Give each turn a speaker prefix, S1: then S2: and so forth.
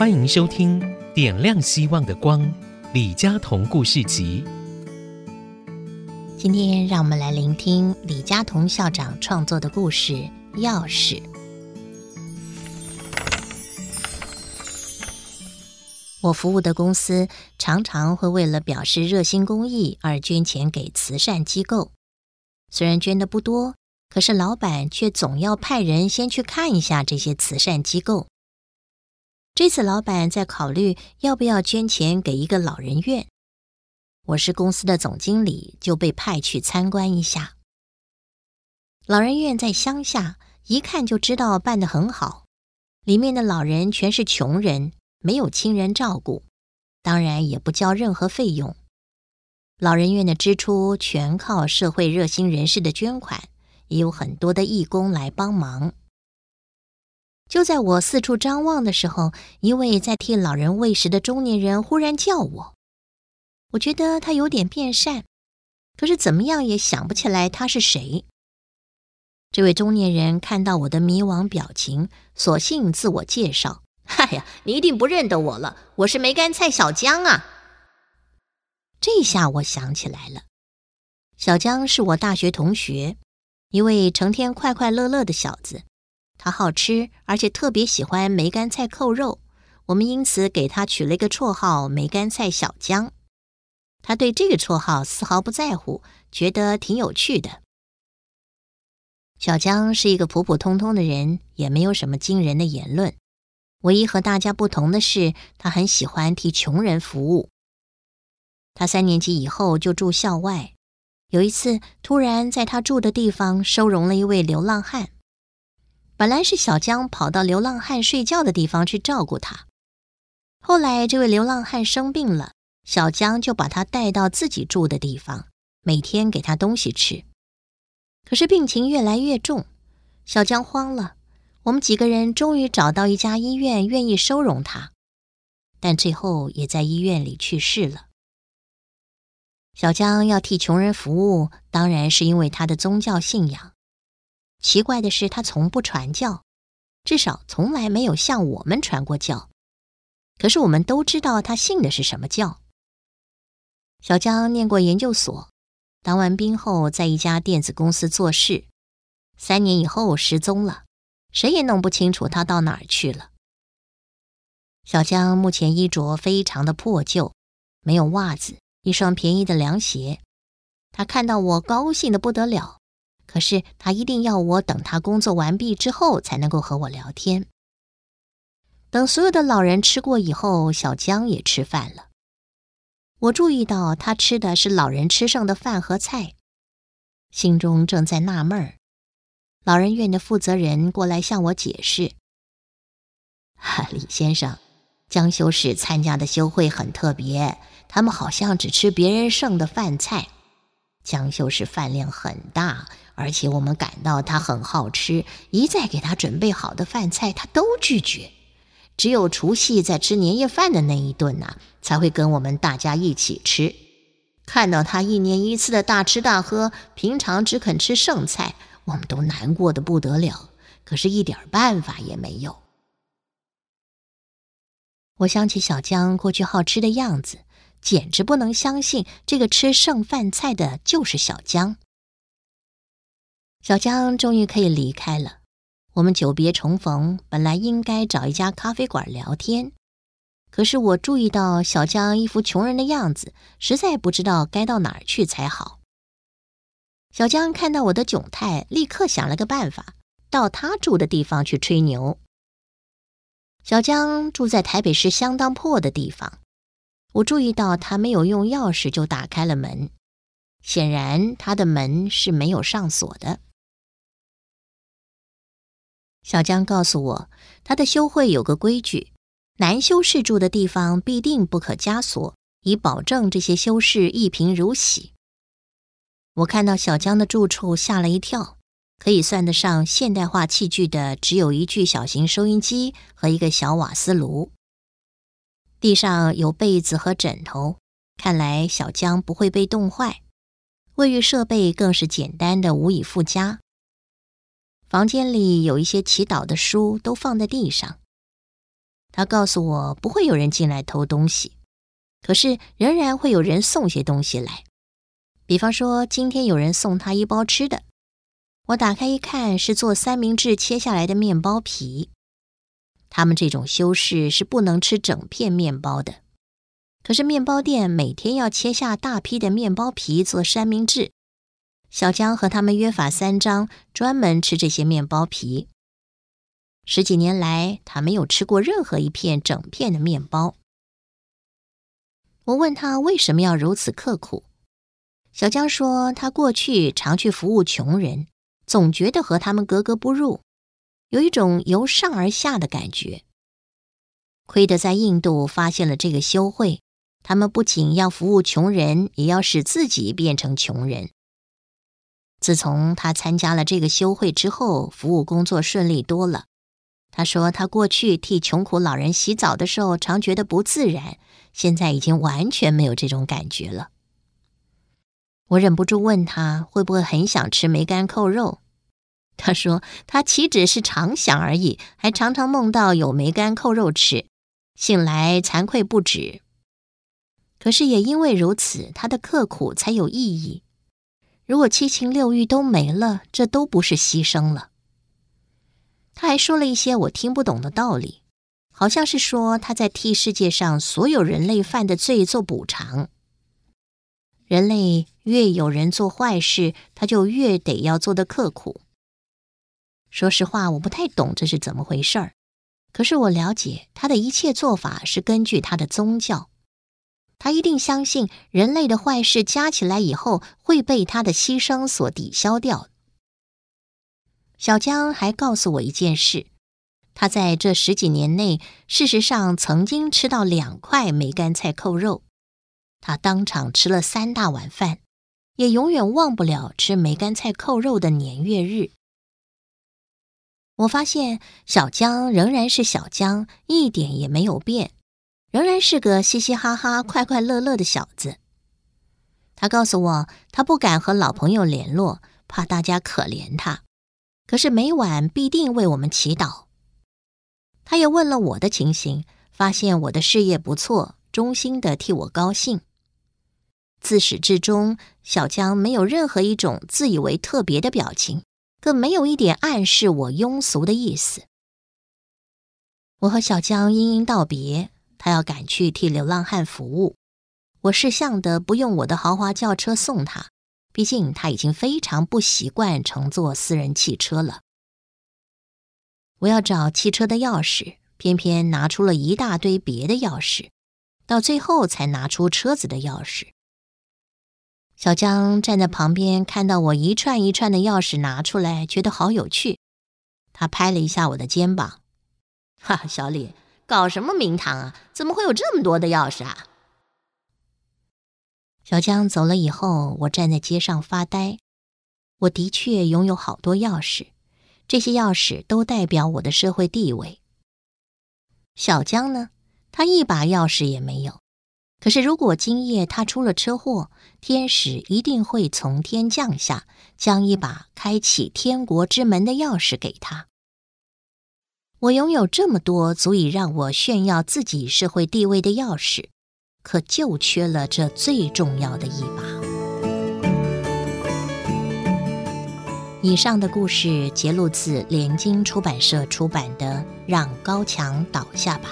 S1: 欢迎收听《点亮希望的光》李佳彤故事集。
S2: 今天让我们来聆听李佳彤校长创作的故事《钥匙》。我服务的公司常常会为了表示热心公益而捐钱给慈善机构，虽然捐的不多，可是老板却总要派人先去看一下这些慈善机构。这次老板在考虑要不要捐钱给一个老人院，我是公司的总经理，就被派去参观一下。老人院在乡下，一看就知道办得很好。里面的老人全是穷人，没有亲人照顾，当然也不交任何费用。老人院的支出全靠社会热心人士的捐款，也有很多的义工来帮忙。就在我四处张望的时候，一位在替老人喂食的中年人忽然叫我。我觉得他有点变善，可是怎么样也想不起来他是谁。这位中年人看到我的迷惘表情，索性自我介绍：“哎呀，你一定不认得我了，我是梅干菜小江啊。”这下我想起来了，小江是我大学同学，一位成天快快乐乐的小子。他好吃，而且特别喜欢梅干菜扣肉，我们因此给他取了一个绰号“梅干菜小江”。他对这个绰号丝毫不在乎，觉得挺有趣的。小江是一个普普通通的人，也没有什么惊人的言论。唯一和大家不同的是，他很喜欢替穷人服务。他三年级以后就住校外，有一次突然在他住的地方收容了一位流浪汉。本来是小江跑到流浪汉睡觉的地方去照顾他，后来这位流浪汉生病了，小江就把他带到自己住的地方，每天给他东西吃。可是病情越来越重，小江慌了。我们几个人终于找到一家医院愿意收容他，但最后也在医院里去世了。小江要替穷人服务，当然是因为他的宗教信仰。奇怪的是，他从不传教，至少从来没有向我们传过教。可是我们都知道他信的是什么教。小江念过研究所，当完兵后在一家电子公司做事，三年以后失踪了，谁也弄不清楚他到哪儿去了。小江目前衣着非常的破旧，没有袜子，一双便宜的凉鞋。他看到我，高兴的不得了。可是他一定要我等他工作完毕之后才能够和我聊天。等所有的老人吃过以后，小江也吃饭了。我注意到他吃的是老人吃剩的饭和菜，心中正在纳闷儿。老人院的负责人过来向我解释：“哈，李先生，江修士参加的修会很特别，他们好像只吃别人剩的饭菜。江秀是饭量很大。”而且我们感到他很好吃，一再给他准备好的饭菜，他都拒绝。只有除夕在吃年夜饭的那一顿呐、才会跟我们大家一起吃。看到他一年一次的大吃大喝，平常只肯吃剩菜，我们都难过的不得了。可是，一点办法也没有。我想起小江过去好吃的样子，简直不能相信这个吃剩饭菜的就是小江。小江终于可以离开了，我们久别重逢，本来应该找一家咖啡馆聊天，可是我注意到小江一副穷人的样子，实在不知道该到哪儿去才好。小江看到我的窘态，立刻想了个办法，到他住的地方去吹牛。小江住在台北市相当破的地方，我注意到他没有用钥匙就打开了门，显然他的门是没有上锁的。小江告诉我，他的修会有个规矩：男修士住的地方必定不可加锁，以保证这些修士一贫如洗。我看到小江的住处，吓了一跳。可以算得上现代化器具的，只有一具小型收音机和一个小瓦斯炉。地上有被子和枕头，看来小江不会被冻坏。卫浴设备更是简单的无以复加。房间里有一些祈祷的书，都放在地上。他告诉我不会有人进来偷东西，可是仍然会有人送些东西来。比方说，今天有人送他一包吃的，我打开一看，是做三明治切下来的面包皮。他们这种修士是不能吃整片面包的，可是面包店每天要切下大批的面包皮做三明治。小江和他们约法三章，专门吃这些面包皮。十几年来，他没有吃过任何一片整片的面包。我问他为什么要如此刻苦，小江说他过去常去服务穷人，总觉得和他们格格不入，有一种由上而下的感觉。亏得在印度发现了这个修会，他们不仅要服务穷人，也要使自己变成穷人。自从他参加了这个修会之后，服务工作顺利多了。他说，他过去替穷苦老人洗澡的时候，常觉得不自然，现在已经完全没有这种感觉了。我忍不住问他，会不会很想吃梅干扣肉？他说，他岂止是常想而已，还常常梦到有梅干扣肉吃，醒来惭愧不止。可是也因为如此，他的刻苦才有意义。如果七情六欲都没了，这都不是牺牲了。他还说了一些我听不懂的道理，好像是说他在替世界上所有人类犯的罪做补偿。人类越有人做坏事，他就越得要做得刻苦。说实话，我不太懂这是怎么回事儿。可是我了解他的一切做法是根据他的宗教。他一定相信人类的坏事加起来以后会被他的牺牲所抵消掉。小江还告诉我一件事：他在这十几年内，事实上曾经吃到两块梅干菜扣肉，他当场吃了三大碗饭，也永远忘不了吃梅干菜扣肉的年月日。我发现小江仍然是小江，一点也没有变。仍然是个嘻嘻哈哈、快快乐乐的小子。他告诉我，他不敢和老朋友联络，怕大家可怜他。可是每晚必定为我们祈祷。他也问了我的情形，发现我的事业不错，衷心的替我高兴。自始至终，小江没有任何一种自以为特别的表情，更没有一点暗示我庸俗的意思。我和小江殷殷道别。他要赶去替流浪汉服务，我识相的不用我的豪华轿车送他，毕竟他已经非常不习惯乘坐私人汽车了。我要找汽车的钥匙，偏偏拿出了一大堆别的钥匙，到最后才拿出车子的钥匙。小江站在旁边，看到我一串一串的钥匙拿出来，觉得好有趣。他拍了一下我的肩膀：“哈，小李。”搞什么名堂啊？怎么会有这么多的钥匙啊？小江走了以后，我站在街上发呆。我的确拥有好多钥匙，这些钥匙都代表我的社会地位。小江呢？他一把钥匙也没有。可是如果今夜他出了车祸，天使一定会从天降下，将一把开启天国之门的钥匙给他。我拥有这么多足以让我炫耀自己社会地位的钥匙，可就缺了这最重要的一把。以上的故事节录自联经出版社出版的《让高墙倒下吧》。